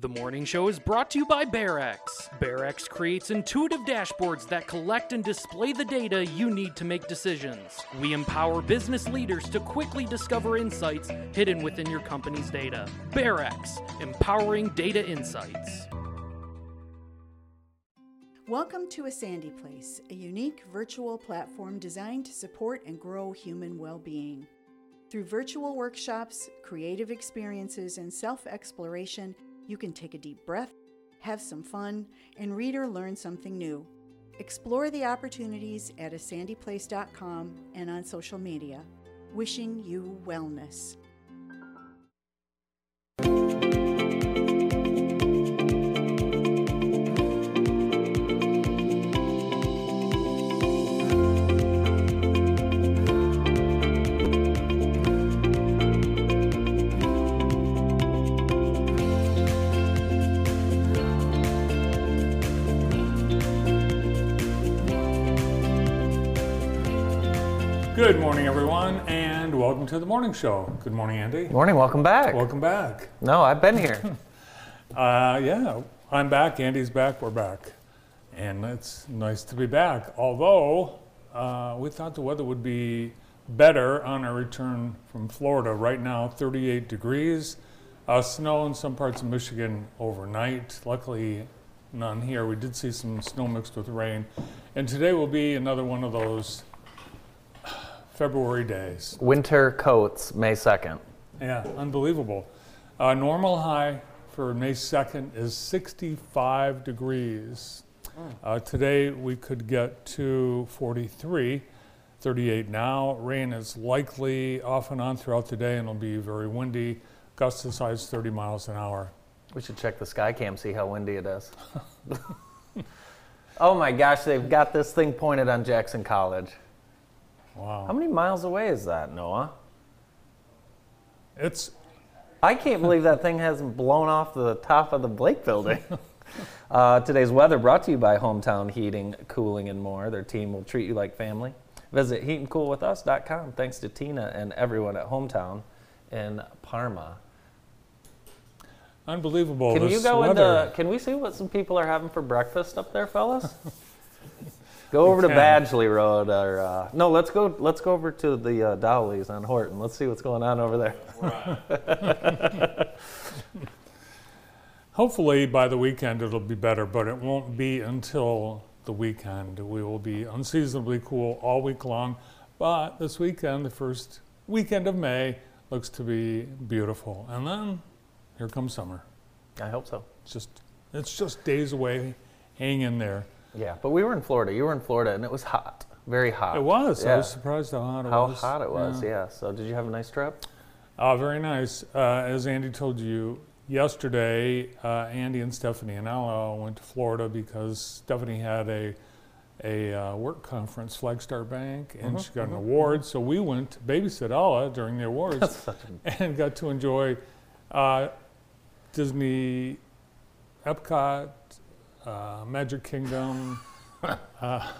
The morning show is brought to you by BearEx. BearEx creates intuitive dashboards that collect and display the data you need to make decisions. We empower business leaders to quickly discover insights hidden within your company's data. BearEx, empowering data insights. Welcome to A Sandy Place, a unique virtual platform designed to support and grow human well being. Through virtual workshops, creative experiences, and self exploration, you can take a deep breath, have some fun, and read or learn something new. Explore the opportunities at asandyplace.com and on social media. Wishing you wellness. To the morning show. Good morning, Andy. Morning, welcome back. Welcome back. No, I've been here. Uh, yeah, I'm back. Andy's back. We're back, and it's nice to be back. Although uh, we thought the weather would be better on our return from Florida. Right now, 38 degrees. Uh, snow in some parts of Michigan overnight. Luckily, none here. We did see some snow mixed with rain, and today will be another one of those February days. Winter coats, May 2nd. Yeah, unbelievable. Uh, normal high for May 2nd is 65 degrees. Uh, today we could get to 43, 38 now. Rain is likely off and on throughout the day and it'll be very windy. Gusts as high as 30 miles an hour. We should check the sky cam, see how windy it is. oh my gosh, they've got this thing pointed on Jackson College. Wow. How many miles away is that, Noah? It's I can't believe that thing hasn't blown off the top of the Blake building. uh, today's weather brought to you by Hometown Heating, Cooling, and More. Their team will treat you like family. Visit heatandcoolwithus.com. Thanks to Tina and everyone at Hometown in Parma. unbelievable. Can you go weather. into? Can we see what some people are having for breakfast up there, fellas? go over to. Badgley Road, or uh, no? Let's go. Let's go over to the uh, Dowleys on Horton. Let's see what's going on over there. Hopefully by the weekend it'll be better, but it won't be until the weekend. We will be unseasonably cool all week long, but this weekend, the first weekend of May, looks to be beautiful. And then here comes summer. I hope so. It's just it's just days away. Hang in there. Yeah, but we were in Florida. You were in Florida, and it was hot, very hot. It was. I was surprised how hot it How was. How hot it was. Yeah. So, did you have a nice trip? Uh, very nice. Uh, as Andy told you yesterday, uh, Andy and Stephanie and Ella went to Florida because Stephanie had a a uh, work conference, Flagstar Bank, and she got an award. So we went to babysit Ella during the awards That's such a and got to enjoy uh, Disney, Epcot, uh, Magic Kingdom. uh,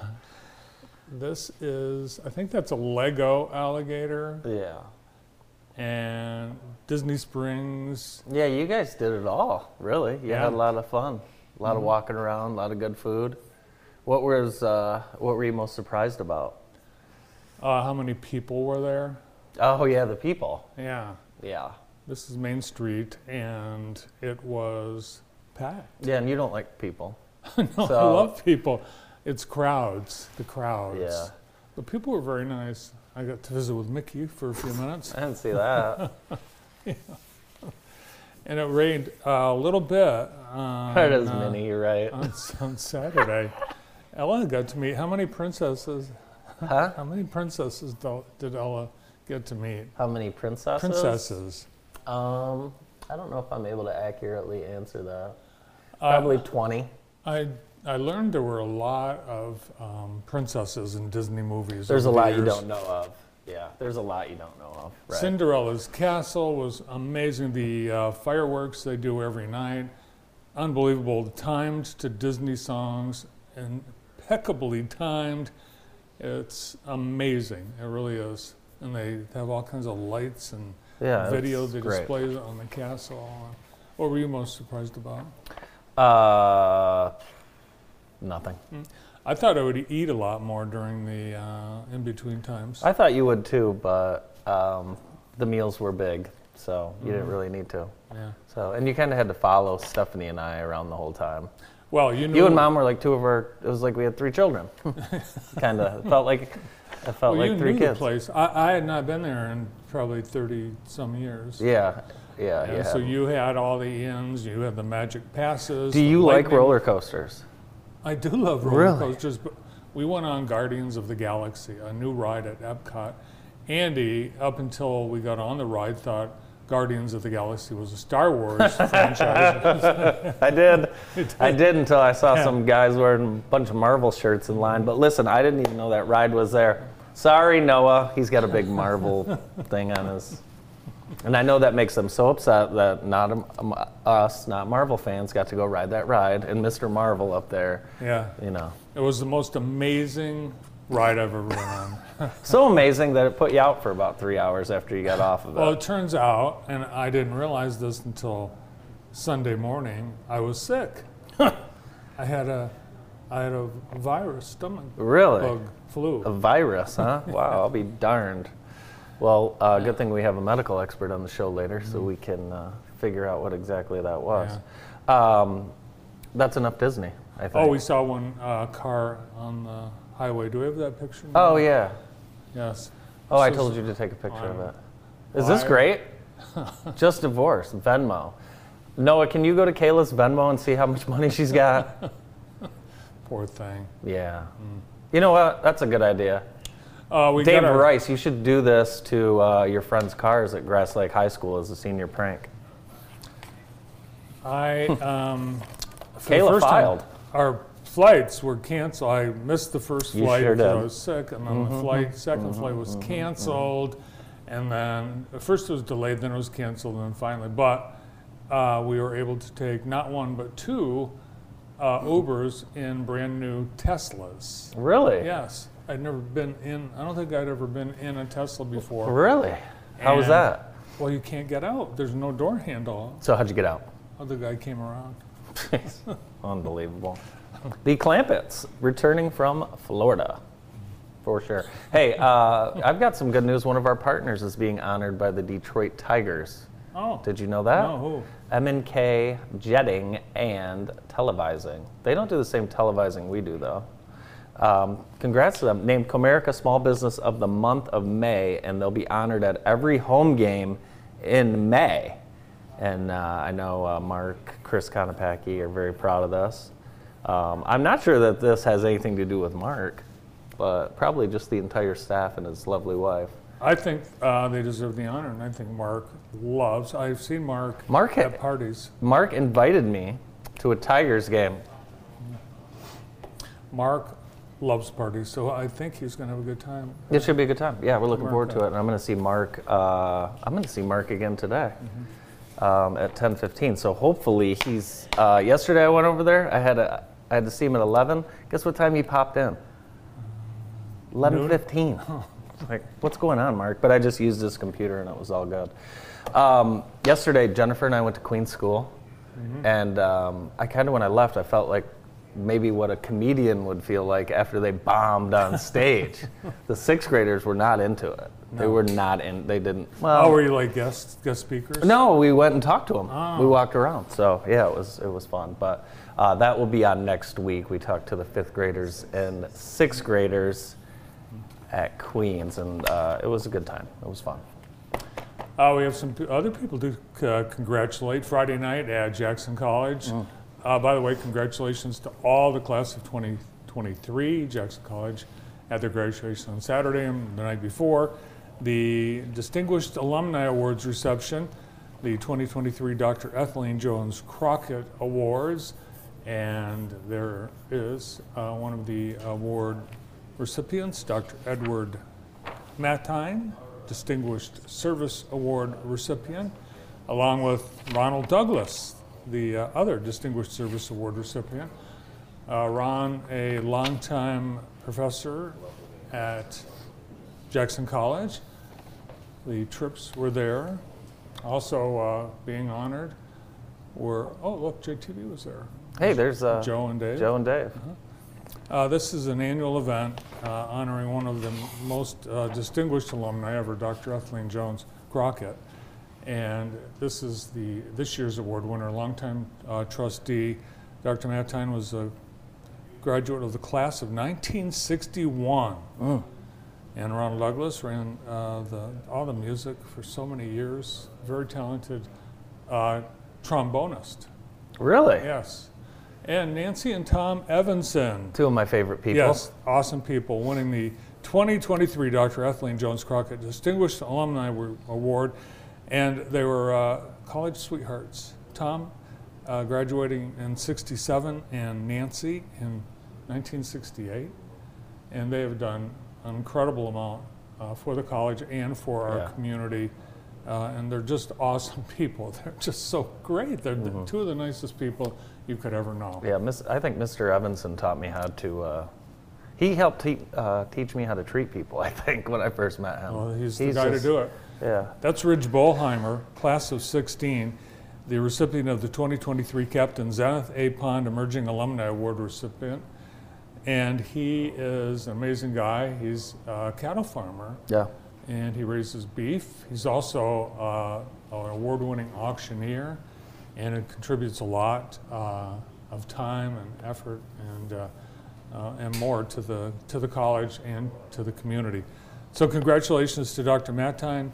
this is, I think that's a Lego alligator yeah. and Disney Springs. Yeah, you guys did it all. Really, you Yeah. had a lot of fun, a lot of walking around, a lot of good food. What was uh, what were you most surprised about? Uh, how many people were there? Oh yeah, the people. Yeah, Yeah. this is Main Street, and it was packed. Yeah, and you don't like people. no, I love people. It's crowds, the crowds. Yeah. The people were very nice. I got to visit with Mickey for a few minutes, I didn't see that. yeah. and it rained a little bit. On, that is uh. You're right. on, on Saturday. Ella got to meet how many princesses? Huh? How many princesses did Ella get to meet? How many princesses? Princesses. Um, I don't know if I'm able to accurately answer that. Uh, Probably 20. I I learned there were a lot of um, princesses in Disney movies. There's a the lot you don't know of. Yeah, there's a lot you don't know of. Right. Cinderella's castle was amazing. The uh, fireworks they do every night, unbelievable. Timed to Disney songs, impeccably timed. It's amazing. It really is. And they have all kinds of lights and yeah, video great. displays on the castle. What were you most surprised about? Uh, nothing. I thought I would eat a lot more during the uh, in between times. I thought you would too, but um, the meals were big, so you didn't Mhm. really need to. yeah. So, and you kind of had to follow Stephanie and I around the whole time. Well, you knew. You and mom were like two of our. It was like we had three children. kind of felt like it felt well, you like three knew kids. the place. I, I had not been there in probably thirty some years. Yeah, yeah, And yeah. so you had all the inns. You had the magic passes. Do the you like lightning- roller coasters? I do love roller Really? coasters, but we went on Guardians of the Galaxy, a new ride at Epcot. Andy, up until we got on the ride, thought Guardians of the Galaxy was a Star Wars franchise. I did. I did until I saw some guys wearing a bunch of Marvel shirts in line. But listen, I didn't even know that ride was there. Sorry, Noah. He's got a big Marvel thing on his. And I know that makes them so upset that not um, us, not Marvel fans, got to go ride that ride, and Mr. Marvel up there, yeah, you know, it was the most amazing ride I've ever been on. so amazing that it put you out for about three hours after you got off of it. Well, it turns out, and I didn't realize this until Sunday morning, I was sick. I had a, I had a virus, stomach really, bug flu. a virus, huh? wow, I'll be darned. Well, uh, good thing we have a medical expert on the show later, so we can uh, figure out what exactly that was. Um, that's enough Disney, I think. Oh, we saw one uh, car on the highway. Do we have that picture? Oh, yeah. Yes. Oh, I This told is- you to take a picture of it. Is this Why? great? Just divorce, Venmo. Noah, can you go to Kayla's Venmo and see how much money she's got? Poor thing. yeah. You know what? That's a good idea. Uh, we Dave our, Rice, you should do this to uh, your friends' cars at Grass Lake High School as a senior prank. I um, for the Kayla first time, our flights were canceled. I missed the first You flight sure because I. Mm-hmm, was sick, and then the flight, 2nd flight was canceled, and then at first it was delayed, then it was canceled, and then finally, but uh, we were able to take not one but two uh, Ubers in brand new Teslas. Really? Yes, I'd never been in. I don't think I'd ever been in a Tesla before. Really? How was And- that? Well, you can't get out. There's no door handle. So how'd you get out? Other guy came around. Unbelievable. The Clampetts returning from Florida, for sure. Hey, uh, I've got some good news. One of our partners is being honored by the Detroit Tigers. Oh, Did you know that? no, who? M&K Jetting and Televising. They don't do the same televising we do, though. Um, congrats to them. Named Comerica Small Business of the Month of May, and they'll be honored at every home game in May. And uh, I know uh, Mark, Chris Konopacki are very proud of this. Um, I'm not sure that this has anything to do with Mark, but probably just the entire staff and his lovely wife. I think uh, they deserve the honor, and I think Mark loves. I've seen Mark, Mark at ha- parties. Mark invited me to a Tigers game. Mark loves parties, so I think he's going to have a good time. It should be a good time. Yeah, we're looking Mark forward to it, and I'm going to see Mark. Uh, I'm going to see Mark again today um, at 10:15. So hopefully he's. Uh, yesterday I went over there. I had a. I had to see him at 11. Guess what time he popped in? 11:15. Like, what's going on, Mark? But I just used his computer, and it was all good. Um, yesterday, Jennifer and I went to Queen's School, and um, I kind of, when I left, I felt like maybe what a comedian would feel like after they bombed on stage. the sixth graders were not into it. They were not in. They didn't. Well, Oh, were you like guest guest speakers? no, we went and talked to them. Oh. We walked around. So yeah, it was it was fun. But uh, that will be on next week. We talked to the fifth graders and sixth graders at Queens, and uh, it was a good time. It was fun. Uh, we have some p- other people to uh, congratulate. Friday night at Jackson College. Mm. Uh, by the way, congratulations to all the class of 2023, Jackson College, at their graduation on Saturday and the night before. The Distinguished Alumni Awards reception, the 2023 Dr. Ethelene Jones Crockett Awards, and there is uh, one of the award recipients, Dr. Edward Matine, Distinguished Service Award recipient, along with Ronald Douglas, the uh, other Distinguished Service Award recipient. Uh, Ron, a longtime professor at Jackson College. The trips were there. Also uh, being honored were, oh, look, JTV was there. Hey, there's uh, Joe and Dave. Joe and Dave. Uh, this is an annual event uh, honoring one of the most uh, distinguished alumni ever, Dr. Ethelene Jones Crockett. And this is the this year's award winner, longtime uh, trustee. Dr. Mattine was a graduate of the class of 1961. And Ronald Douglas ran uh, the, all the music for so many years. Very talented uh, trombonist. Really? Yes. And Nancy and Tom Evanson. Two of my favorite people. Yes, awesome people winning the 2023 Dr. Ethelene Jones Crockett Distinguished Alumni Award. And they were uh, college sweethearts. Tom uh, graduating in 67 and Nancy in 1968. And they have done an incredible amount uh, for the college and for our Yeah. community. Uh, and they're just awesome people. They're just so great. They're the, two of the nicest people you could ever know. Yeah, miss, I think Mr. Evanson taught me how to. Uh, he helped te- uh, teach me how to treat people. I think when I first met him. Well, he's, the guy just- to do it. Yeah. That's Ridge Bolheimer, class of 16, the recipient of the 2023 Captain Zenith A. Pond Emerging Alumni Award recipient. And he is an amazing guy. He's a cattle farmer Yeah. and he raises beef. He's also uh, an award winning auctioneer and it contributes a lot uh, of time and effort and, uh, uh, and more to the, to the college and to the community. So, congratulations to Dr. Mattine,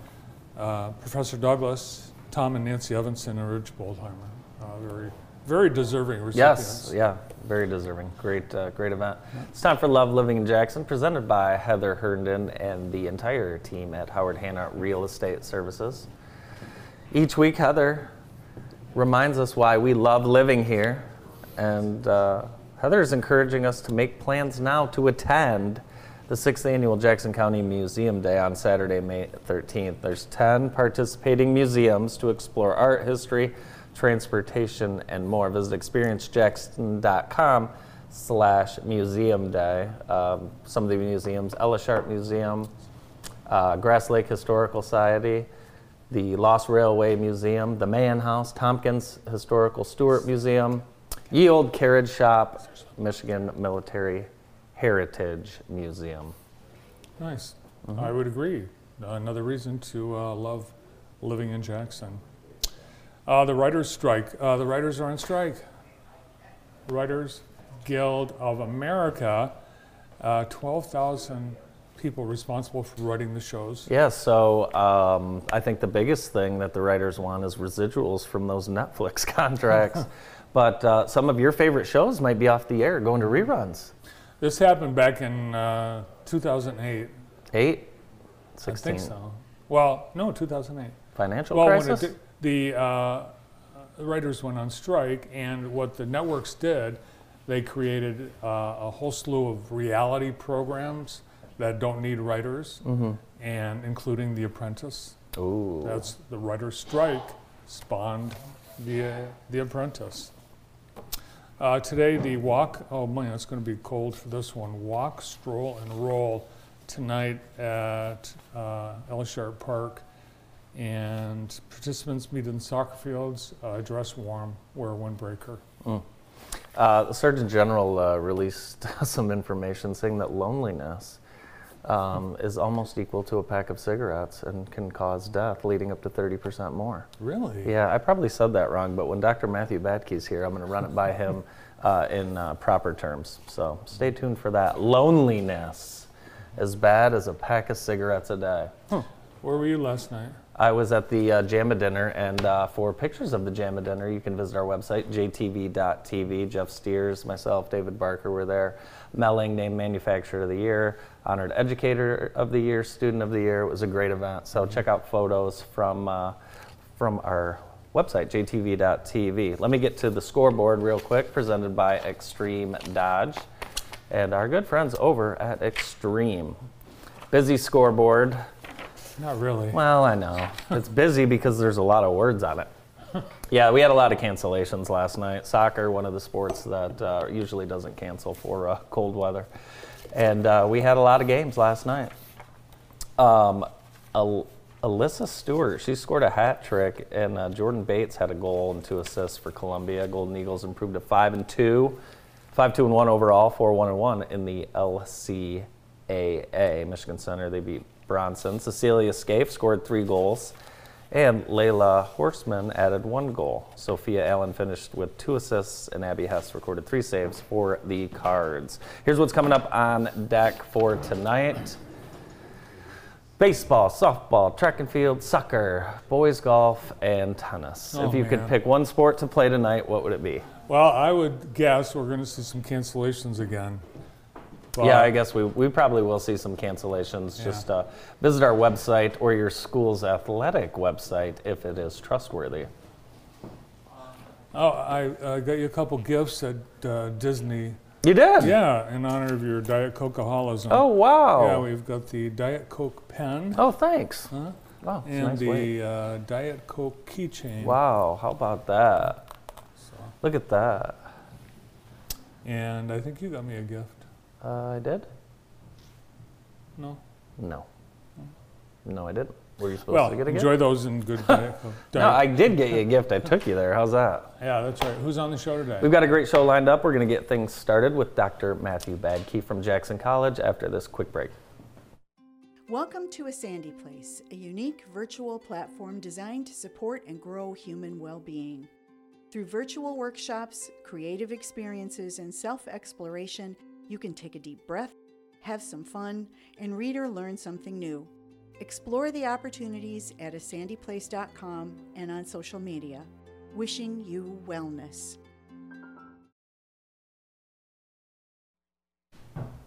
uh, Professor Douglas, Tom and Nancy Evanson, and Rich Boldheimer. Uh, very, very deserving recipients. Yes. Yeah. Very deserving. Great. Uh, great event. It's time for Love Living in Jackson, presented by Heather Herndon and the entire team at Howard Hanna Real Estate Services. Each week, Heather reminds us why we love living here, and uh, Heather is encouraging us to make plans now to attend the sixth annual Jackson County Museum Day on Saturday, May 13th. There's 10 participating museums to explore art, history, transportation, and more. Visit experiencejackson.com slash museum day. Um, some of the museums, Ella Sharp Museum, uh, Grass Lake Historical Society, the Lost Railway Museum, the Mahan House, Tompkins Historical Stewart Museum, Ye Old Carriage Shop, Michigan Military Heritage Museum. Nice. Mm-hmm. I would agree. Another reason to uh, love living in Jackson. Uh, the writers' strike. Uh, the writers are on strike. Writers Guild of America. Uh, Twelve thousand people responsible for writing the shows. Yeah, so um, I think the biggest thing that the writers want is residuals from those Netflix contracts. but uh, some of your favorite shows might be off the air, going to reruns. This happened back in uh, 2008. Eight, I think so. Well, no, 2008. Financial Well, when crisis? it did, the uh, writers went on strike, and what the networks did, they created uh, a whole slew of reality programs that don't need writers, and including The Apprentice. Ooh. That's the writer's strike spawned the uh, The Apprentice. Uh, today, the walk. Oh man, it's going to be cold for this one. Walk, stroll, and roll tonight at uh, Park, and participants meet in soccer fields. Uh, dress warm, wear a windbreaker. Uh, the Surgeon General uh, released some information saying that loneliness um, is almost equal to a pack of cigarettes and can cause death, leading up to 30% more. Really? Yeah, I probably said that wrong, but when Dr. Matthew Badtke's here, I'm going to run it by him uh, in uh, proper terms. So stay tuned for that. Loneliness, as bad as a pack of cigarettes a day. Where were you last night? I was at the uh, JAMA dinner, and uh, for pictures of the JAMA dinner, you can visit our website, jtv.tv. Jeff Steers, myself, David Barker were there. Melling, named Manufacturer of the Year, Honored Educator of the Year, Student of the Year. It was a great event. So check out photos from, uh, from our website, jtv.tv. Let me get to the scoreboard real quick, presented by Extreme Dodge and our good friends over at Extreme. Busy scoreboard. Not really. Well, I know. It's busy because there's a lot of words on it. Yeah, we had a lot of cancellations last night. Soccer, one of the sports that uh, usually doesn't cancel for uh, cold weather. And uh, we had a lot of games last night. Um, a, Alyssa Stewart, she scored a hat trick, and uh, Jordan Bates had a goal and two assists for Columbia. Golden Eagles improved to five and two, five two and one overall, four one and one in the LCAA. Michigan Center they beat Bronson. Cecilia Scaife scored three goals, and Layla Horseman added one goal. Sophia Allen finished with two assists, and Abby Hess recorded three saves for the Cards. Here's what's coming up on deck for tonight baseball, softball, track and field, soccer, boys golf, and tennis. Oh, if you could pick one sport to play tonight, what would it be? Well, I would guess we're going to see some cancellations again. But- yeah, I guess we, we probably will see some cancellations. Yeah. Just uh, visit our website or your school's athletic website if it is trustworthy. Oh, I uh, got you a couple gifts at uh, Disney. You did? Yeah, in honor of your Diet Cokeaholism. Oh, wow. Yeah, we've got the Diet Coke pen oh, thanks. Huh? Wow, and nice the uh, Diet Coke keychain. Wow, how about that? So, Look at that. and I think you got me a gift. Uh, I did? No? No. No, I didn't. Were you supposed Well, to get a gift? enjoy those in good Diet No, I did get you a gift. I took you there. How's that? yeah, that's right. Who's on the show today? We've got a great show lined up. We're going to get things started with Dr. Matthew Badtke from Jackson College after this quick break. Welcome to A Sandy Place, a unique virtual platform designed to support and grow human well being. Through virtual workshops, creative experiences, and self exploration, you can take a deep breath, have some fun, and read or learn something new. Explore the opportunities at asandyplace.com and on social media. Wishing you wellness.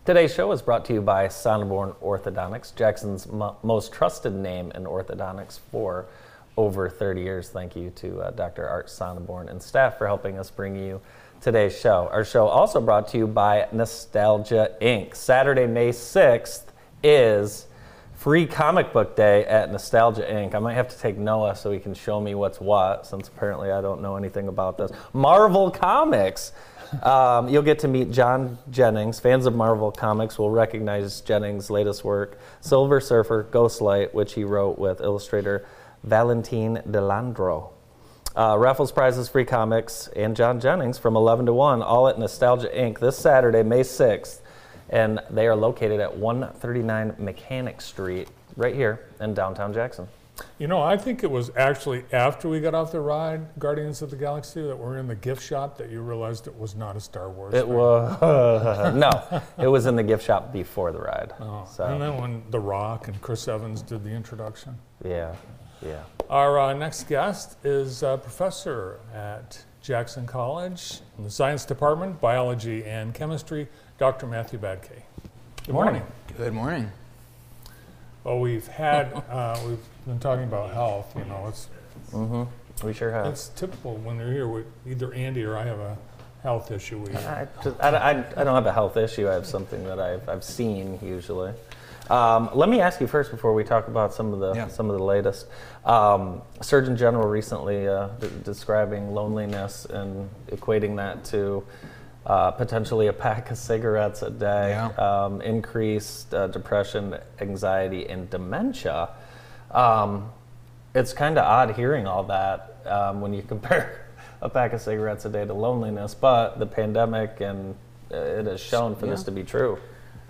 Today's show is brought to you by Sonneborn Orthodontics, Jackson's mo- most trusted name in orthodontics for over 30 years. Thank you to uh, Dr. Art Sonneborn and staff for helping us bring you today's show. Our show also brought to you by Nostalgia Inc. Saturday, May 6th is free comic book day at Nostalgia Inc. I might have to take Noah so he can show me what's what, since apparently I don't know anything about this. Marvel Comics. Um, you'll get to meet John Jennings. Fans of Marvel Comics will recognize Jennings' latest work, Silver Surfer Ghostlight, which he wrote with illustrator Valentine De Landro. Uh, raffles prizes, free comics, and John Jennings from 11 to 1, all at Nostalgia Inc. this Saturday, May 6th. And they are located at 139 Mechanic Street, right here in downtown Jackson. You know, I think it was actually after we got off the ride, Guardians of the Galaxy, that we're in the gift shop that you realized it was not a Star Wars. It thing. was, no, it was in the gift shop before the ride. Oh, So, And then when The Rock and Chris Evans did the introduction. yeah, yeah. Our uh, next guest is a professor at Jackson College in the Science Department, Biology and Chemistry, Dr. Matthew Badtke. Good morning. Good morning. Well, we've had, uh, we've been talking about health. You know, it's Mm-hmm. We sure have. it's typical when they're here. With either Andy or I have a health issue. We I, just- I, I, I don't have a health issue. I have something that I've, I've seen usually. Um, let me ask you first before we talk about some of the Yeah. some of the latest. Um, Surgeon General recently uh, d- describing loneliness and equating that to uh, potentially a pack of cigarettes a day, Yeah. um, increased uh, depression, anxiety, and dementia. Um, it's kind of odd hearing all that um, when you compare a pack of cigarettes a day to loneliness, but the pandemic and uh, it has shown for this to be true.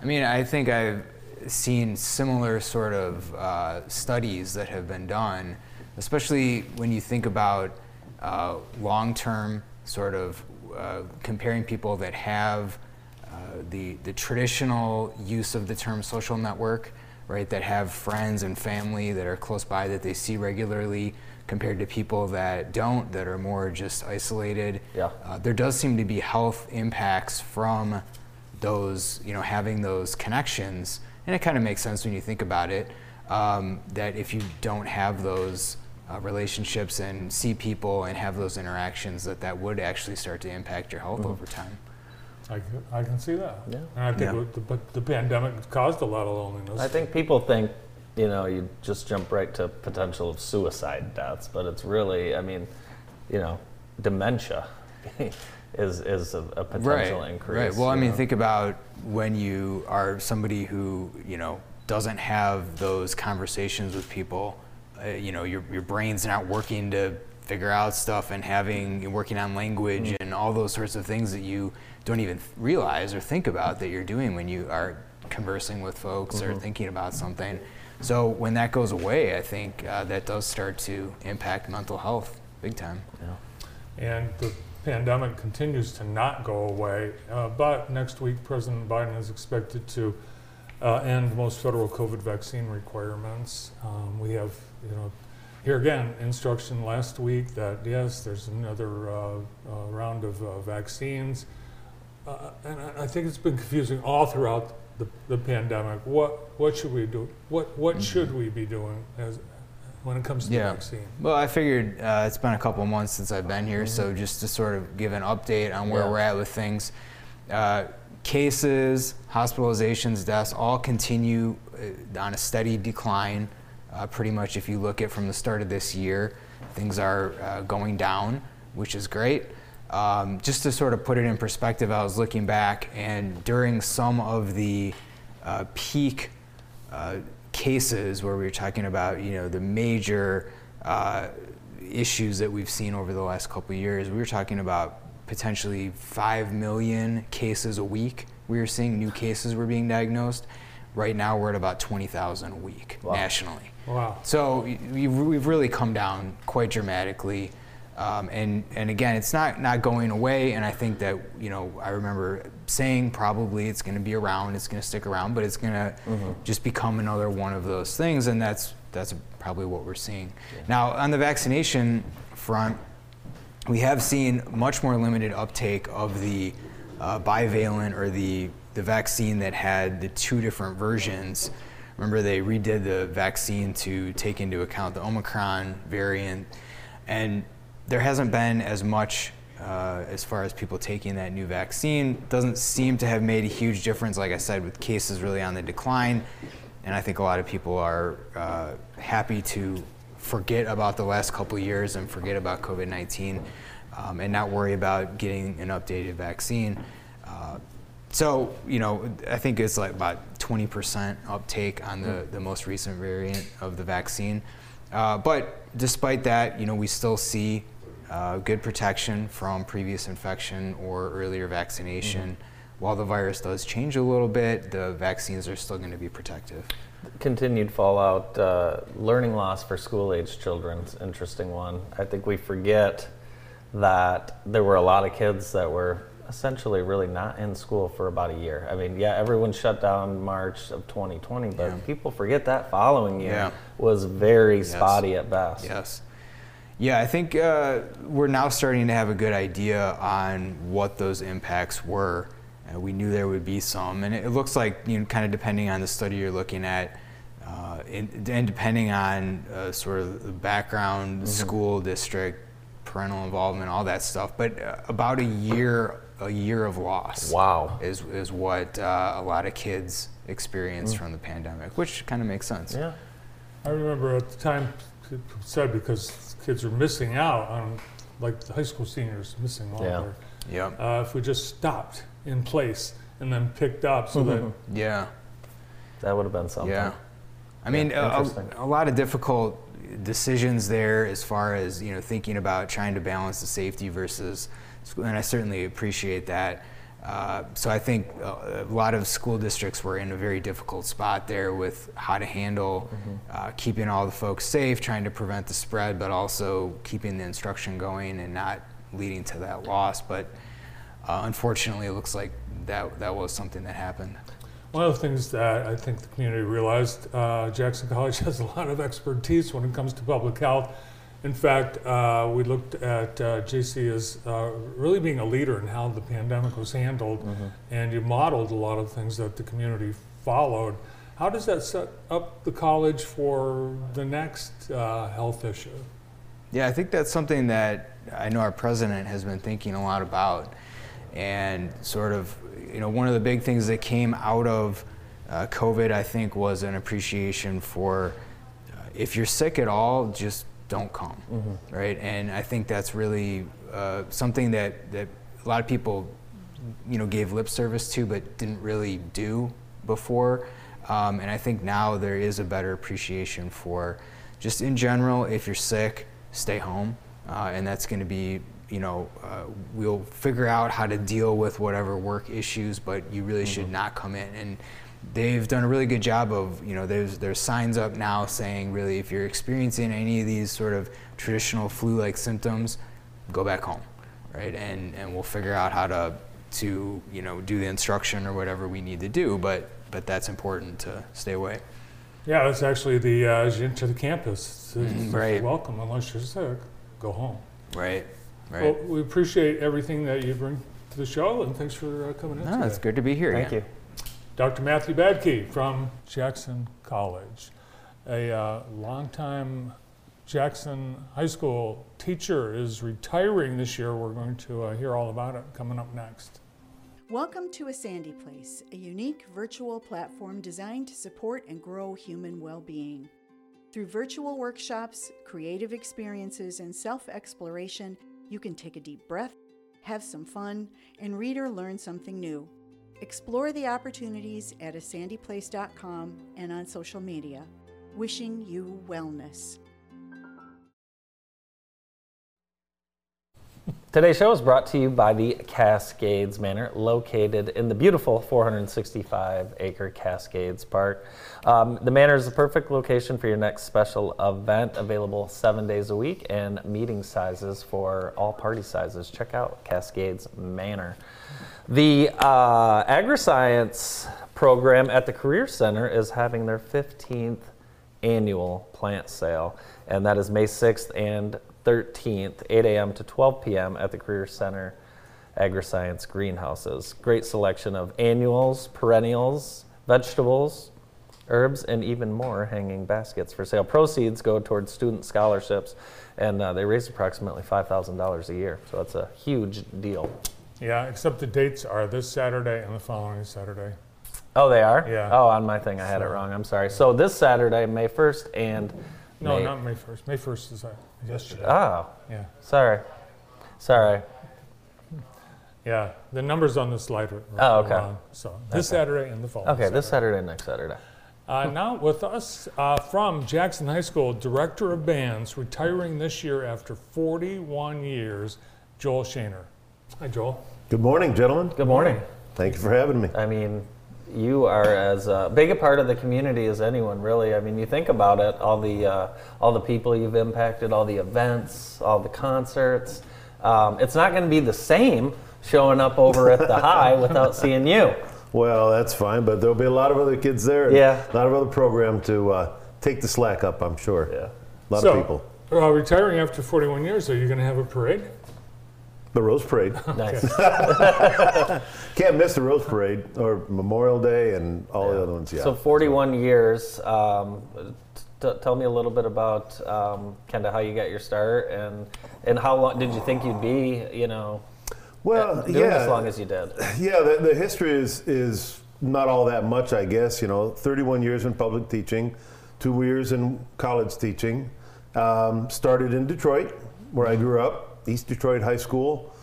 I mean, I think I've seen similar sort of uh, studies that have been done, especially when you think about uh, long term sort of uh, comparing people that have uh, the, the traditional use of the term social network, right, that have friends and family that are close by that they see regularly, compared to people that don't, that are more just isolated. Yeah. Uh, there does seem to be health impacts from those, you know, having those connections, and it kind of makes sense when you think about it. Um, that if you don't have those uh, relationships and see people and have those interactions, that that would actually start to impact your health over time. I can see that. Yeah. And I think Yeah. it- the, but the pandemic caused a lot of loneliness. I think people think, you know, you just jump right to potential of suicide deaths, but it's really, I mean, you know, dementia is is a, a potential increase. Right. Well, I you mean, know. think about when you are somebody who you know doesn't have those conversations with people uh, you know your your brain's not working to figure out stuff and having you're working on language and all those sorts of things that you don't even realize or think about that you're doing when you are conversing with folks or thinking about something. So when that goes away, I think uh, that does start to impact mental health big time. Yeah. And the pandemic continues to not go away. Uh, but next week, President Biden is expected to uh, end most federal COVID vaccine requirements. Um, we have, you know, here again, instruction last week that yes, there's another uh, uh, round of uh, vaccines. Uh, and I- think it's been confusing all throughout the, the pandemic. What what should we do? What what should we be doing as when it comes to Yeah. the vaccine? Well, I figured uh, it's been a couple of months since I've been here, so just to sort of give an update on where Yeah. we're at with things. Uh, cases, hospitalizations, deaths all continue uh, on a steady decline. Uh, pretty much, if you look at from the start of this year, things are uh, going down, which is great. Um, just to sort of put it in perspective, I was looking back, and during some of the uh, peak uh, cases where we were talking about, you know, the major uh, issues that we've seen over the last couple of years, we were talking about potentially 5 million cases a week. We were seeing new cases were being diagnosed. Right now, we're at about 20,000 a week Wow. nationally. Wow. So we've really come down quite dramatically. Um, and, and again, it's not, not going away. And I think that, you know, I remember saying probably it's going to be around, it's going to stick around, but it's going to just become another one of those things. And that's, that's probably what we're seeing. Now, on the vaccination front, we have seen much more limited uptake of the uh, bivalent or the, the vaccine that had the two different versions. Remember, they redid the vaccine to take into account the Omicron variant, and there hasn't been as much uh, as far as people taking that new vaccine. Doesn't seem to have made a huge difference, like I said, with cases really on the decline. And I think a lot of people are uh, happy to forget about the last couple years and forget about COVID 19 um, and not worry about getting an updated vaccine. Uh, so, you know, I think it's like about 20% uptake on the, the most recent variant of the vaccine. Uh, but despite that, you know, we still see uh, good protection from previous infection or earlier vaccination. While the virus does change a little bit, the vaccines are still going to be protective. Continued fallout, uh, learning loss for school age children, is interesting one. I think we forget that there were a lot of kids that were essentially really not in school for about a year. I mean, yeah, everyone shut down March of 2020, but Yeah. people forget that following year Yeah. was very Yes. spotty at best. Yes. Yeah, I think uh, we're now starting to have a good idea on what those impacts were. Uh, we knew there would be some, and it, it looks like, you know, kind of depending on the study you're looking at, uh, in, and depending on uh, sort of the background, school district, parental involvement, all that stuff. But uh, about a year, a year of loss. Wow. Is is what uh, a lot of kids experienced Mm. from the pandemic, which kind of makes sense. Yeah. I remember at the time said because kids are missing out on, like the high school seniors missing all Yeah. their. Yep. Uh, if we just stopped in place and then picked up so that Yeah. That would have been something. Yeah. I mean, Yeah, a, interesting. a lot of difficult decisions there as far as, you know, thinking about trying to balance the safety versus, and I certainly appreciate that. Uh, so I think a, a lot of school districts were in a very difficult spot there with how to handle Mm-hmm. uh, keeping all the folks safe, trying to prevent the spread, but also keeping the instruction going and not leading to that loss. But uh, unfortunately, it looks like that that was something that happened. One of the things that I think the community realized, uh, Jackson College has a lot of expertise when it comes to public health. In fact, uh, we looked at uh, JC as uh, really being a leader in how the pandemic was handled, and you modeled a lot of things that the community followed. How does that set up the college for the next uh, health issue? Yeah, I think that's something that I know our president has been thinking a lot about. And sort of, you know, one of the big things that came out of uh, COVID, I think, was an appreciation for uh, if you're sick at all, just don't come, right? And I think that's really uh, something that, that a lot of people, you know, gave lip service to, but didn't really do before. Um, and I think now there is a better appreciation for just in general, if you're sick, stay home, uh, and that's going to be you know, uh, we'll figure out how to deal with whatever work issues, but you really mm-hmm. should not come in. And they've done a really good job of, you know, there's there's signs up now saying really if you're experiencing any of these sort of traditional flu-like symptoms, go back home, right? And and we'll figure out how to to you know do the instruction or whatever we need to do, but but that's important to stay away. Yeah, that's actually the uh, as you enter the campus. Mm-hmm, right. Welcome, unless you're sick, go home. Right. Right. Well, we appreciate everything that you bring to the show, and thanks for uh, coming in. No, it's good to be here. Thank yeah. you. Dr. Matthew Badtke from Jackson College, a uh, longtime Jackson High School teacher, is retiring this year. We're going to uh, hear all about it coming up next. Welcome to A Sandy Place, a unique virtual platform designed to support and grow human well being. Through virtual workshops, creative experiences, and self exploration, you can take a deep breath, have some fun, and read or learn something new. Explore the opportunities at asandyplace.com and on social media. Wishing you wellness. Today's show is brought to you by the Cascades Manor, located in the beautiful 465 acre Cascades Park. Um, the manor is the perfect location for your next special event, available seven days a week, and meeting sizes for all party sizes. Check out Cascades Manor. The uh, agri-science program at the Career Center is having their 15th annual plant sale, and that is May 6th and 13th, 8 a.m. to 12 p.m. at the Career Center Agri-Science Greenhouses. Great selection of annuals, perennials, vegetables, herbs, and even more hanging baskets for sale. Proceeds go towards student scholarships, and uh, they raise approximately $5,000 a year, so that's a huge deal. Yeah, except the dates are this Saturday and the following Saturday. Oh, they are? Yeah. Oh, on my thing, I had it wrong. I'm sorry. So this Saturday, May 1st, and no, May. not May 1st. May 1st is uh, yesterday. Oh, Yeah. sorry. Sorry. Yeah. The numbers on the slide are, Oh, okay. wrong. So this Saturday and the following. Okay, this Saturday. Saturday, next Saturday. Uh, now with us uh, from Jackson High School, Director of Bands, retiring this year after 41 years, Joel Shaner. Hi, Joel. Good morning, gentlemen. Good morning. Thank you for having me. I mean, you are as uh, big a part of the community as anyone, really. I mean, you think about it, all the uh, all the people you've impacted, all the events, all the concerts. Um, it's not going to be the same showing up over at the high without seeing you. Well, that's fine, but there'll be a lot of other kids there. Yeah. A lot of other program to uh, take the slack up, I'm sure. Yeah. A lot so, of people. Uh, retiring after 41 years, are you going to have a parade? The Rose Parade. Nice. Can't miss the Rose Parade or Memorial Day and all the other ones. Yeah. So 41 years. Um, t- tell me a little bit about um, kind of how you got your start and and how long did you think you'd be? You know, well, doing yeah. as long as you did. Yeah, the, the history is is not all that much, I guess. You know, 31 years in public teaching, two years in college teaching. Um, started in Detroit, where I grew up, East Detroit High School.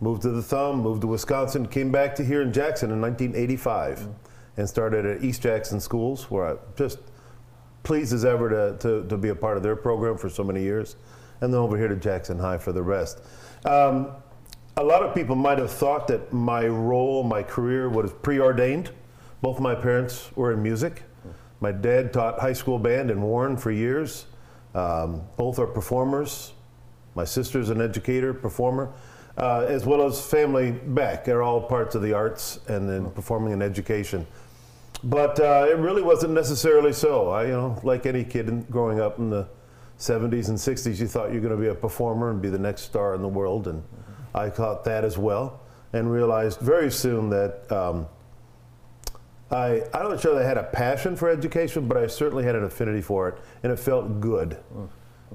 Moved to the Thumb, moved to Wisconsin, came back to here in Jackson in 1985, and started at East Jackson Schools, where I just pleased as ever to, to, to be a part of their program for so many years, and then over here to Jackson High for the rest. Um, a lot of people might have thought that my role, my career was preordained. Both my parents were in music. My dad taught high school band in Warren for years. Um, both are performers. My sister's an educator, performer, uh, as well as family back. They're all parts of the arts and then performing and education. But uh, it really wasn't necessarily so. I, you know, like any kid in, growing up in the 70s and 60s, you thought you were going to be a performer and be the next star in the world, and I thought that as well, and realized very soon that um, I, I'm not sure that I had a passion for education, but I certainly had an affinity for it, and it felt good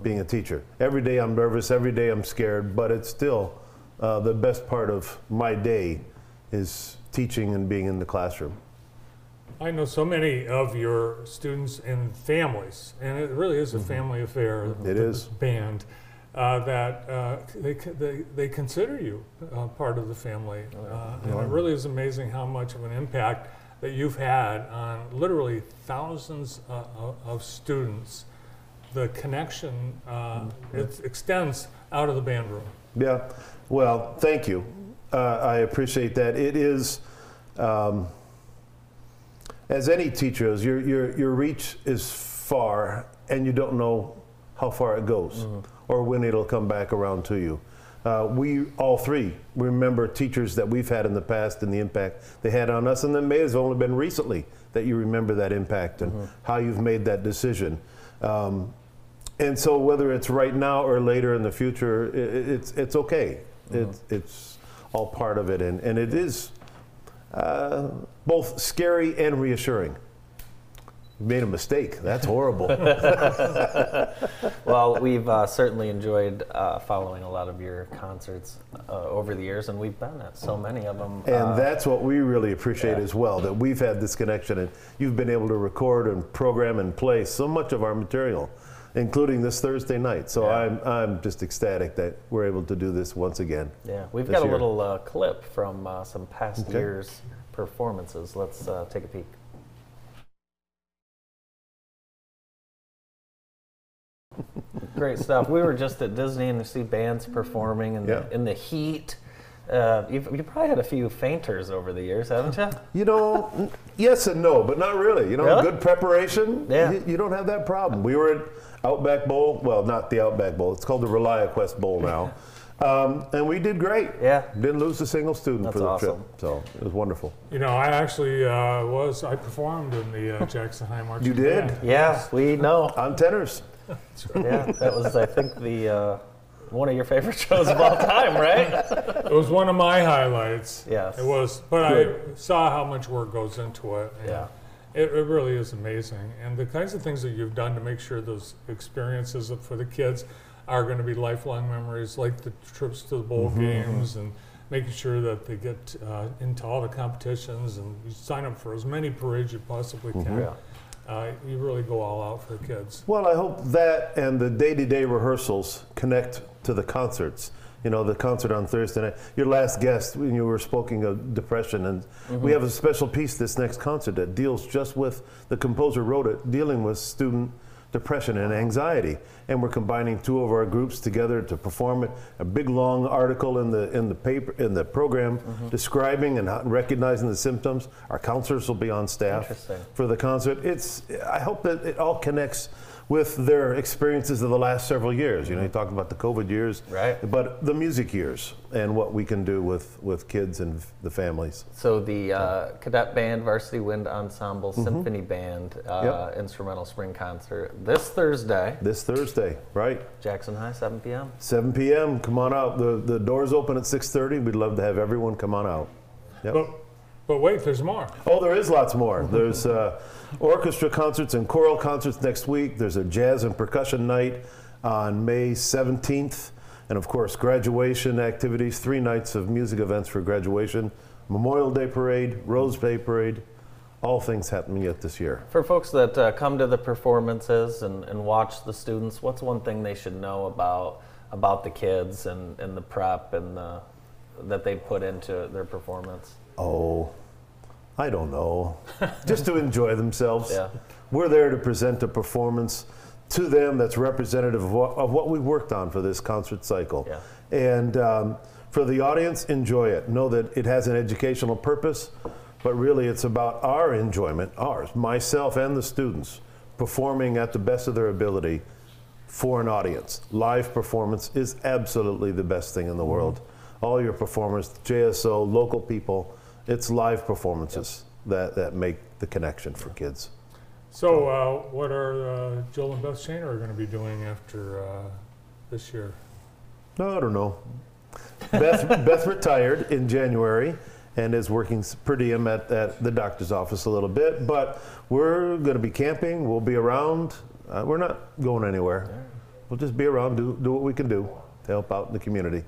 being a teacher. Every day I'm nervous, every day I'm scared, but it's still uh, the best part of my day is teaching and being in the classroom. I know so many of your students and families, and it really is a family affair. It is. band uh, that uh, they, they they consider you uh, part of the family, uh, and it really is amazing how much of an impact that you've had on literally thousands uh, of students the connection uh, it extends out of the band room. Yeah. Well, thank you. Uh, I appreciate that. It is, um, as any teacher is, your, your, your reach is far and you don't know how far it goes or when it'll come back around to you. Uh, we all three remember teachers that we've had in the past and the impact they had on us, and it may have only been recently that you remember that impact and how you've made that decision. Um, and so, whether it's right now or later in the future, i- i it's it's okay. It's it's all part of it, and and it is uh, both scary and reassuring. You made a mistake. That's horrible. Well, we've uh, certainly enjoyed uh, following a lot of your concerts uh, over the years, and we've been at so many of them. And uh, that's what we really appreciate yeah. as well, that we've had this connection and you've been able to record and program and play so much of our material, including this Thursday night. So Yeah. I'm, I'm just ecstatic that we're able to do this once again. yeah, we've got a year. little uh, clip from uh, some past Okay. years' performances. Let's uh, take a peek. Great stuff. We were just at Disney and you see bands performing in, Yeah. the, in the heat. Uh, you've, you probably had a few fainters over the years, haven't you? You know, n- yes and no, but not really. You know, Really? good preparation, Yeah. you, you don't have that problem. We were at Outback Bowl, well, not the Outback Bowl, it's called the ReliaQuest Bowl now. Um, and we did great. Yeah. Didn't lose a single student That's for the awesome. trip. So it was wonderful. You know, I actually uh, was, I performed in the uh, Jackson High Marching You did? Band. Yeah, we know. On tenors. Yeah, that was, I think, the uh, one of your favorite shows of all time, right? It was one of my highlights. Yes. It was, but Good. I saw how much work goes into it. Yeah. It, it really is amazing. And the kinds of things that you've done to make sure those experiences for the kids are going to be lifelong memories, like the trips to the bowl Mm-hmm, games and making sure that they get uh, into all the competitions and you sign up for as many parades as you possibly can. Mm-hmm. Yeah. Uh, you really go all out for the kids. Well, I hope that and the day-to-day rehearsals connect to the concerts. You know, the concert on Thursday night. Your last guest, when you were speaking of depression, and we have a special piece this next concert that deals just with the composer wrote it, dealing with student depression and anxiety. And we're combining two of our groups together to perform it. A big long article in the in the paper in the program mm-hmm. describing and recognizing the symptoms. Our counselors will be on staff for the concert. It's I hope that it all connects with their experiences of the last several years. You know, you talked about the COVID years, Right. But the music years and what we can do with with kids and the families. So the uh, cadet band, varsity wind ensemble, symphony band, uh, Mm-hmm. Yep. instrumental spring concert this Thursday, This Thursday, right? Jackson High, 7 p.m. 7 p.m. Come on out. The the doors open at 6:30. We'd love to have everyone come on out. Yep. But, but wait, there's more. Oh, there is lots more. There's uh, orchestra concerts and choral concerts next week. There's a jazz and percussion night on May 17th. And of course, graduation activities, three nights of music events for graduation, Memorial Day Parade, Rose Day Parade, all things happening yet this year. For folks that uh, come to the performances and, and watch the students, what's one thing they should know about about the kids and, and the prep and the, that they put into their performance? Oh, I don't know. Just to enjoy themselves. Yeah. We're there to present a performance to them that's representative of what, of what we worked on for this concert cycle. Yeah. And um, for the audience, enjoy it. Know that it has an educational purpose, but really it's about our enjoyment, ours, myself and the students, performing at the best of their ability for an audience. Live performance is absolutely the best thing in the world. All your performers, JSO, local people, it's live performances that, that make the connection for kids. So, uh, what are uh, Joel and Beth Shaner going to be doing after uh, this year? No, I don't know. Beth, Beth retired in January and is working per diem at, at the doctor's office a little bit, but we're going to be camping. We'll be around. Uh, we're not going anywhere. We'll just be around, do, do what we can do to help out in the community.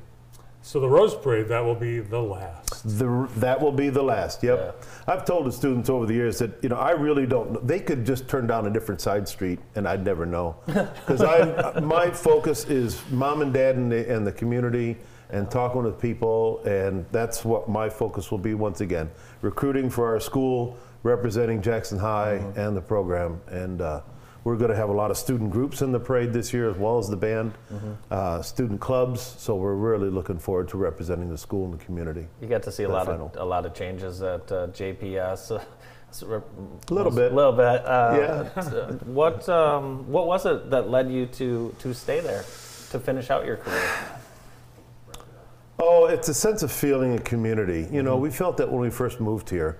So, the Rose Parade, that will be the last. The, that will be the last. Yep. I've told the students over the years that you know I really don't. know. They could just turn down a different side street, and I'd never know. Because I, my focus is mom and dad and the, and the community, and talking with people, and that's what my focus will be once again. Recruiting for our school, representing Jackson High and the program, and uh, We're going to have a lot of student groups in the parade this year, as well as the band, Mm-hmm. uh, student clubs. So we're really looking forward to representing the school and the community. You got to see a lot final. of a lot of changes at uh, JPS. A little bit. A little bit. Uh, Yeah. what um, What was it that led you to to stay there, to finish out your career? Oh, it's a sense of feeling and community. You Mm-hmm. know, we felt that when we first moved here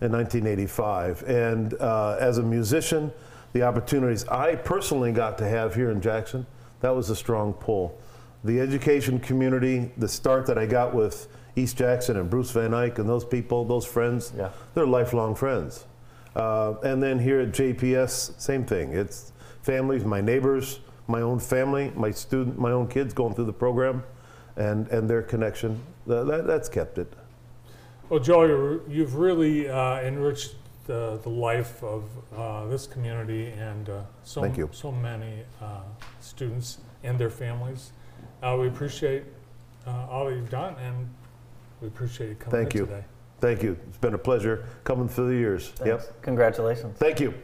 in 1985. And uh, as a musician, the opportunities I personally got to have here in Jackson, that was a strong pull. The education community, the start that I got with East Jackson and Bruce Van Eyck and those people, those friends, Yeah. they're lifelong friends. Uh, and then here at JPS, same thing. It's families, my neighbors, my own family, my student, my own kids going through the program, and, and their connection. That, that, that's kept it. Well, Joe, you're- you've really uh, enriched the, the life of uh, this community and uh, so, Thank you. so many uh, students and their families. Uh, we appreciate uh, all that you've done and we appreciate you coming Thank in you. today. Thank you. It's been a pleasure coming through the years. Thanks. Yep. Congratulations. Thank you.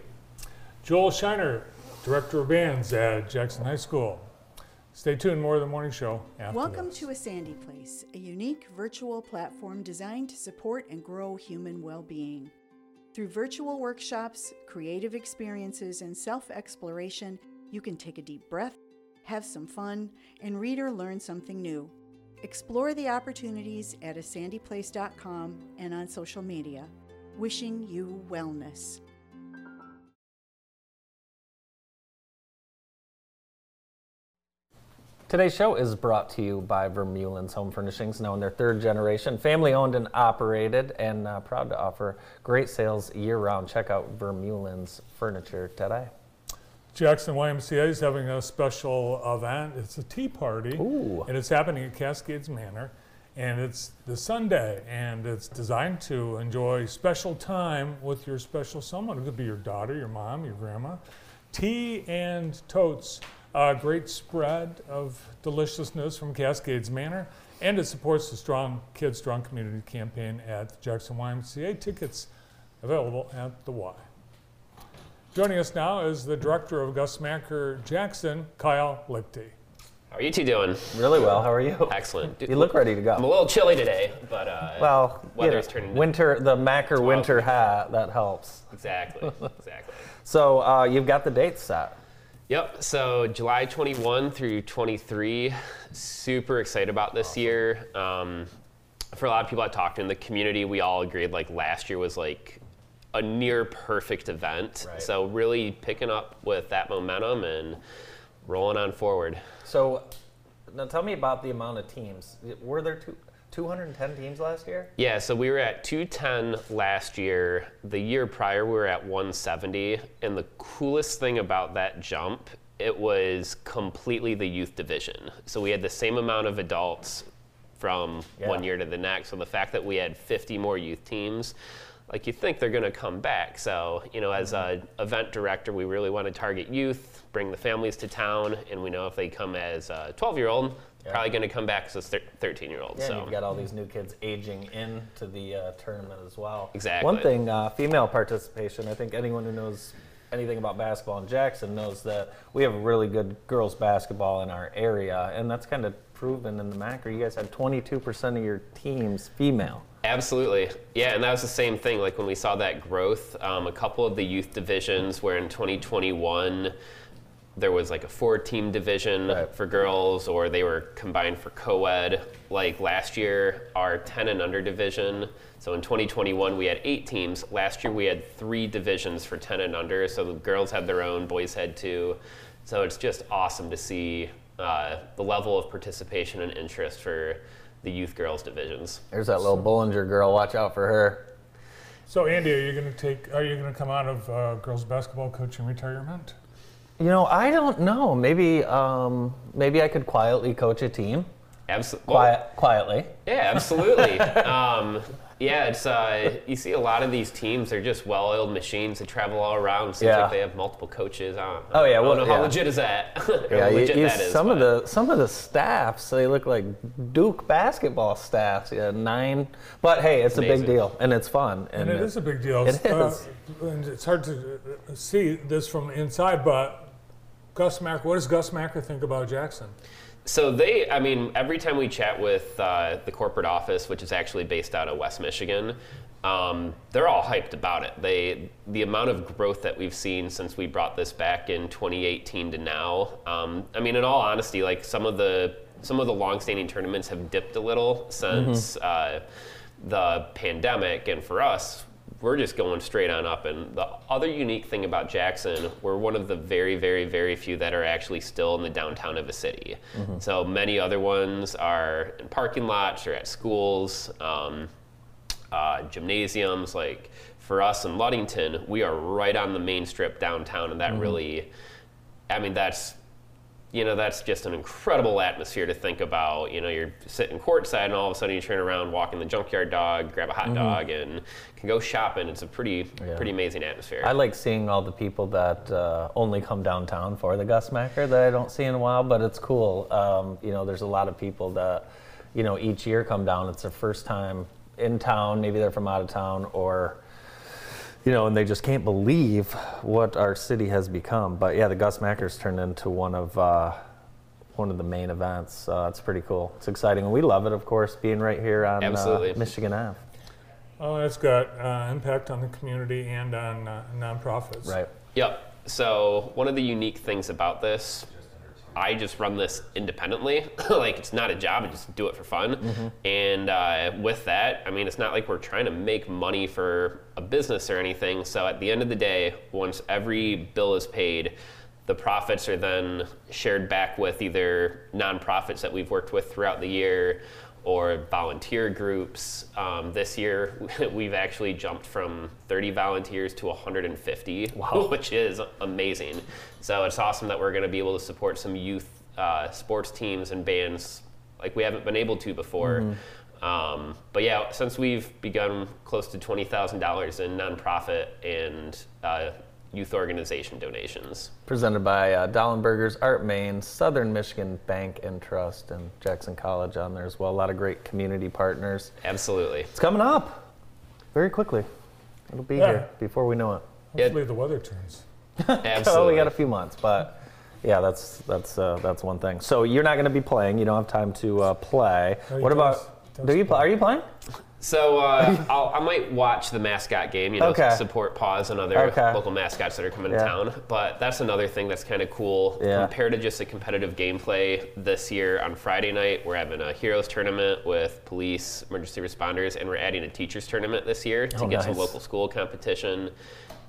Joel Shaner, Director of Bands at Jackson High School. Stay tuned, more of the morning show after Welcome this. to A Sandy Place, a unique virtual platform designed to support and grow human well being. Through virtual workshops, creative experiences, and self exploration, you can take a deep breath, have some fun, and read or learn something new. Explore the opportunities at asandyplace.com and on social media. Wishing you wellness. Today's show is brought to you by Vermeulen's Home Furnishings, now in their third generation, family owned and operated, and uh, proud to offer great sales year round. Check out Vermeulen's Furniture today. Jackson YMCA is having a special event. It's a tea party, Ooh. and it's happening at Cascades Manor. And it's the Sunday, and it's designed to enjoy special time with your special someone. It could be your daughter, your mom, your grandma. Tea and totes, a great spread of deliciousness from Cascades Manor, and it supports the Strong Kids Strong Community campaign at the Jackson YMCA. Tickets available at the Y. Joining us now is the director of Gus Macker Jackson, Kyle Liechty. How are you two doing? Really well. How are you? Excellent. You look ready to go. I'm a little chilly today, but uh, Well, you know, turning. winter, the Macker winter hat, that helps. Exactly. exactly. So uh, you've got the dates set. Yep. So July 21 through 23. Super excited about this year. Um, for a lot of people I talked to in the community, we all agreed like last year was like a near perfect event. Right. So really picking up with that momentum and rolling on forward. So now tell me about the amount of teams. Were there two, 210 teams last year? Yeah, so we were at 210 last year. The year prior, we were at 170. And the coolest thing about that jump, it was completely the youth division. So we had the same amount of adults from one year to the next. So the fact that we had 50 more youth teams, like you think they're going to come back. So, you know, as an event director, we really want to target youth, bring the families to town, and we know if they come as a 12 year old, Yeah. probably going to come back as a 13 year old. Yeah, so. you've got all these new kids aging into the uh, tournament as well. Exactly. One thing, uh, female participation. I think anyone who knows anything about basketball in Jackson knows that we have really good girls basketball in our area, and that's kind of proven in the Macker. You guys had 22% of your teams female. Absolutely. Yeah, and that was the same thing. Like when we saw that growth, um, a couple of the youth divisions where in 2021 there was like a four team division Right. for girls or they were combined for co ed. Like last year, our 10 and under division. So in 2021, we had eight teams. Last year, we had three divisions for 10 and under. So the girls had their own, boys had two. So it's just awesome to see uh, the level of participation and interest for the youth girls divisions. There's that little Bollinger girl. Watch out for her. So, Andy, are you going to take? Are you going to come out of uh, girls basketball coaching retirement? You know, I don't know. Maybe, um, maybe I could quietly coach a team. Absolutely. Quiet, quietly. Yeah, absolutely. um, yeah, it's uh, you see a lot of these teams. They're just well-oiled machines that travel all around. Seems Yeah. like they have multiple coaches on. Oh, yeah, I well, don't know how yeah. legit is that? Yeah, you, legit you- that is, some of but- the some of the staffs they look like Duke basketball staffs. Yeah, nine. But hey, it's a big deal and it's fun. And it is a big deal. It Uh, and it's hard to uh, see this from inside, but Gus Macker, what does Gus Macker think about Jackson? So they, I mean, every time we chat with uh, the corporate office, which is actually based out of West Michigan, um, they're all hyped about it. They, the amount of growth that we've seen since we brought this back in 2018 to now. Um, I mean, in all honesty, like some of the some of the longstanding tournaments have dipped a little since uh, the pandemic, and for us, we're just going straight on up. And the other unique thing about Jackson, we're one of the very, very, very few that are actually still in the downtown of a city. So many other ones are in parking lots or at schools, um, uh, gymnasiums. Like for us in Ludington, we are right on the main strip downtown, and that really, I mean, that's you know, that's just an incredible atmosphere to think about. You know, you're sitting courtside and all of a sudden you turn around, walk in the junkyard dog, grab a hot dog, and can go shopping. It's a pretty, Yeah. pretty amazing atmosphere. I like seeing all the people that uh, only come downtown for the Gus Macker that I don't see in a while, but it's cool. Um, you know, there's a lot of people that, you know, each year come down. It's their first time in town. Maybe they're from out of town or, you know, and they just can't believe what our city has become. But yeah, the Gus Mackers turned into one of uh, one of the main events. Uh, it's pretty cool. It's exciting, and we love it, of course, being right here on uh, Michigan Ave. Oh, it's got uh, impact on the community and on uh, nonprofits. Right. Yep. So one of the unique things about this, I just run this independently. like it's not a job; I just do it for fun. And uh, with that, I mean, it's not like we're trying to make money for a business or anything. So at the end of the day, once every bill is paid. The profits are then shared back with either nonprofits that we've worked with throughout the year or volunteer groups. Um, this year, we've actually jumped from 30 volunteers to 150, which is amazing. So it's awesome that we're going to be able to support some youth uh, sports teams and bands like we haven't been able to before. Um, but yeah, since we've begun close to $20,000 in nonprofit and uh, youth organization donations. Presented by uh, Dollenberger's Art Maine, Southern Michigan Bank and Trust, and Jackson College on there as well. A lot of great community partners. Absolutely. It's coming up very quickly. It'll be Yeah. here before we know it. Yeah. Hopefully the weather turns. Absolutely. We got a few months, but yeah, that's that's uh, that's one thing. So you're not going to be playing. You don't have time to uh, play. No, what about? Do you play? play. Are you playing? So uh, I'll, I might watch the mascot game, you know, Okay. support Paws and other Okay. local mascots that are coming Yeah. to town. But that's another thing that's kind of cool Yeah. compared to just a competitive gameplay. This year on Friday night, we're having a heroes tournament with police, emergency responders, and we're adding a teachers tournament this year to Oh, get some local school competition.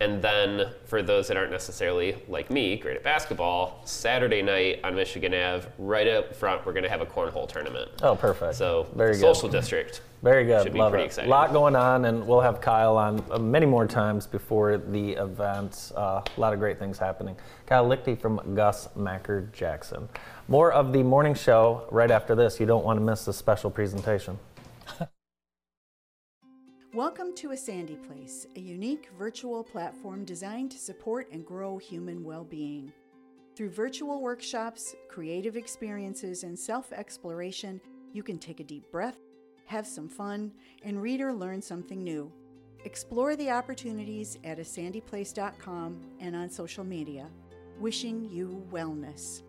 And then for those that aren't necessarily like me, great at basketball, Saturday night on Michigan Ave, right up front, we're going to have a cornhole tournament. Oh, perfect. So very good. social district. Very good. Should be Love pretty it. exciting. A lot going on, and we'll have Kyle on uh, many more times before the event. Uh, a lot of great things happening. Kyle Liechty from Gus Macker Jackson. More of the morning show right after this. You don't want to miss this special presentation. Welcome to A Sandy Place, a unique virtual platform designed to support and grow human well being. Through virtual workshops, creative experiences, and self exploration, you can take a deep breath, have some fun, and read or learn something new. Explore the opportunities at asandyplace.com and on social media. Wishing you wellness.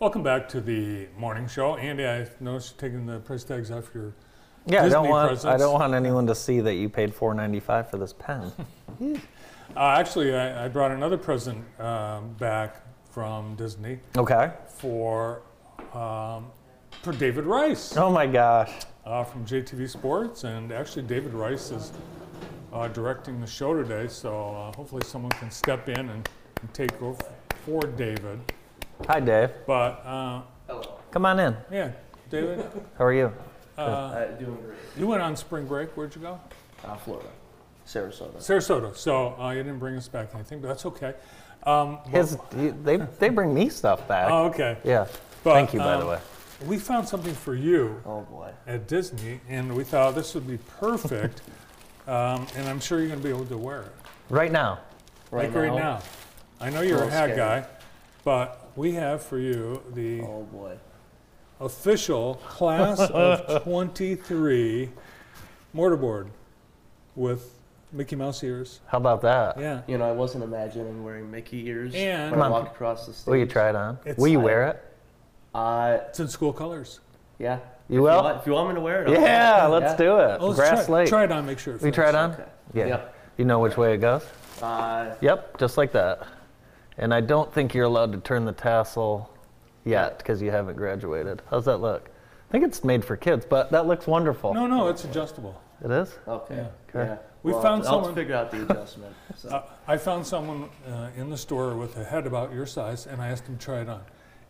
Welcome back to the morning show. Andy, I noticed you're taking the price tags off your Yeah, I don't Disney want I don't want anyone to see that you paid four ninety five for this pen. Uh, actually, I, I brought another present um, back from Disney okay. for um, for David Rice Oh my gosh. uh, from JTV Sports, and actually David Rice is uh, directing the show today, so uh, hopefully someone can step in and, and take over for David. Hi, Dave. But uh, Come on in. yeah, David, How are you? Uh, doing great. you went on spring break. Where'd you go? Uh, Florida, Sarasota. Sarasota. So uh, you didn't bring us back anything, but that's okay. Um, His, he- they they bring me stuff back. oh, okay. Yeah. But, Thank you, by the um, way. We found something for you Oh boy. at Disney, and we thought this would be perfect. um, and I'm sure you're going to be able to wear it. Right now. Right like now. right now. I know you're a little hat scary. guy, but we have for you the Oh boy. Official class of 23 mortarboard with Mickey Mouse ears. How about that? Yeah. You know, I wasn't imagining wearing Mickey ears And- when I walked across the stage. Will you try it on? It's- Will you I- wear it? Uh, It's in school colors. yeah. You If will? want, if you want me to wear it, I'll Yeah, wear it. let's do it. Oh, let's Grass try, Lake. try it on, make sure it Will you try it on? Okay. Yeah. Yep. You know which way it goes? Uh, Yep, just like that. And I don't think you're allowed to turn the tassel yet because you haven't graduated. How's that look? I think it's made for kids, but that looks wonderful. No, no, it's adjustable. It is? okay. Yeah. Yeah. We Well, found I'll, I'll someone- figure out the adjustment. So. Uh, I found someone uh, in the store with a head about your size, and I asked him to try it on,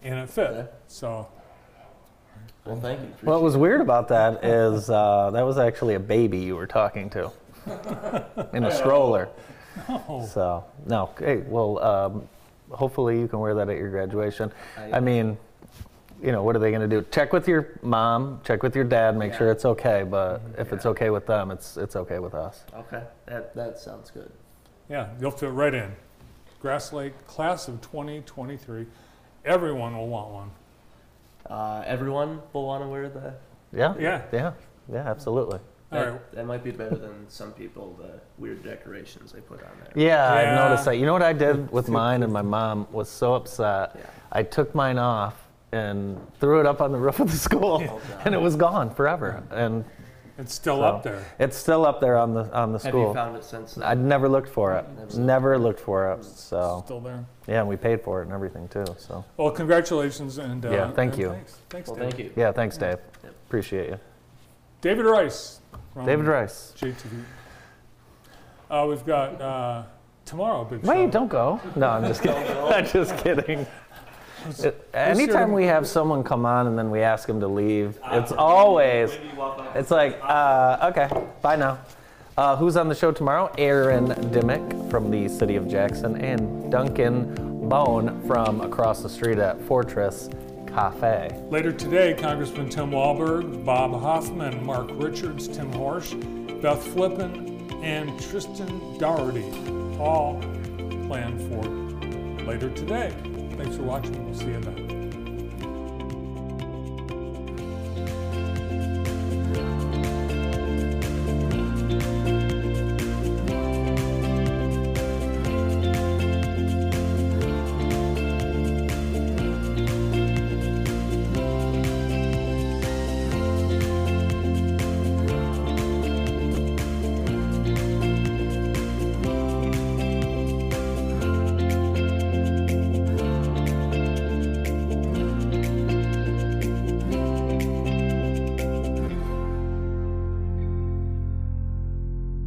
and it fit. Okay. So well, thank you. What was weird about that is uh, that was actually a baby you were talking to in a stroller. So, no, hey, well, um, hopefully you can wear that at your graduation. I mean, you know, what are they going to do? Check with your mom, check with your dad, make sure it's okay. But if it's okay with them, it's it's okay with us. Okay. That that sounds good. yeah, you'll fit right in. Grass Lake class of 2023. Everyone will want one. Uh, everyone will want to wear the. Yeah, Yeah. yeah, yeah, absolutely. All That, right. that might be better than some people the weird decorations they put on there. Yeah, Yeah. I've noticed that. You know what I did with mine, and my mom was so upset. Yeah. I took mine off and threw it up on the roof of the school, and it was gone forever. And It's still so up there. It's still up there on the on the school. Have school. you found it since then? I'd never looked for it. Never. Never looked for it. So Still there. yeah, and we paid for it and everything too. So Well, congratulations and uh, Yeah, thank and you. Thanks, thanks well, Dave. thank you. yeah, thanks, Dave. Yep. Appreciate you, David Rice. David Rice. JTV. Uh, we've got uh, tomorrow. Big show. Wait, don't go. No, I'm just kidding. I'm just kidding. It- anytime your- we have someone come on and then we ask them to leave, it's always, it's like, uh, okay, bye now. Uh, who's on the show tomorrow? Aaron Dimmick from the city of Jackson and Duncan Bone from across the street at Fortress Cafe. Later today, Congressman Tim Walberg, Bob Hoffman, Mark Richards, Tim Horsch, Beth Flippin, and Tristan Dougherty, all planned for later today. Thanks for watching. We'll see you then.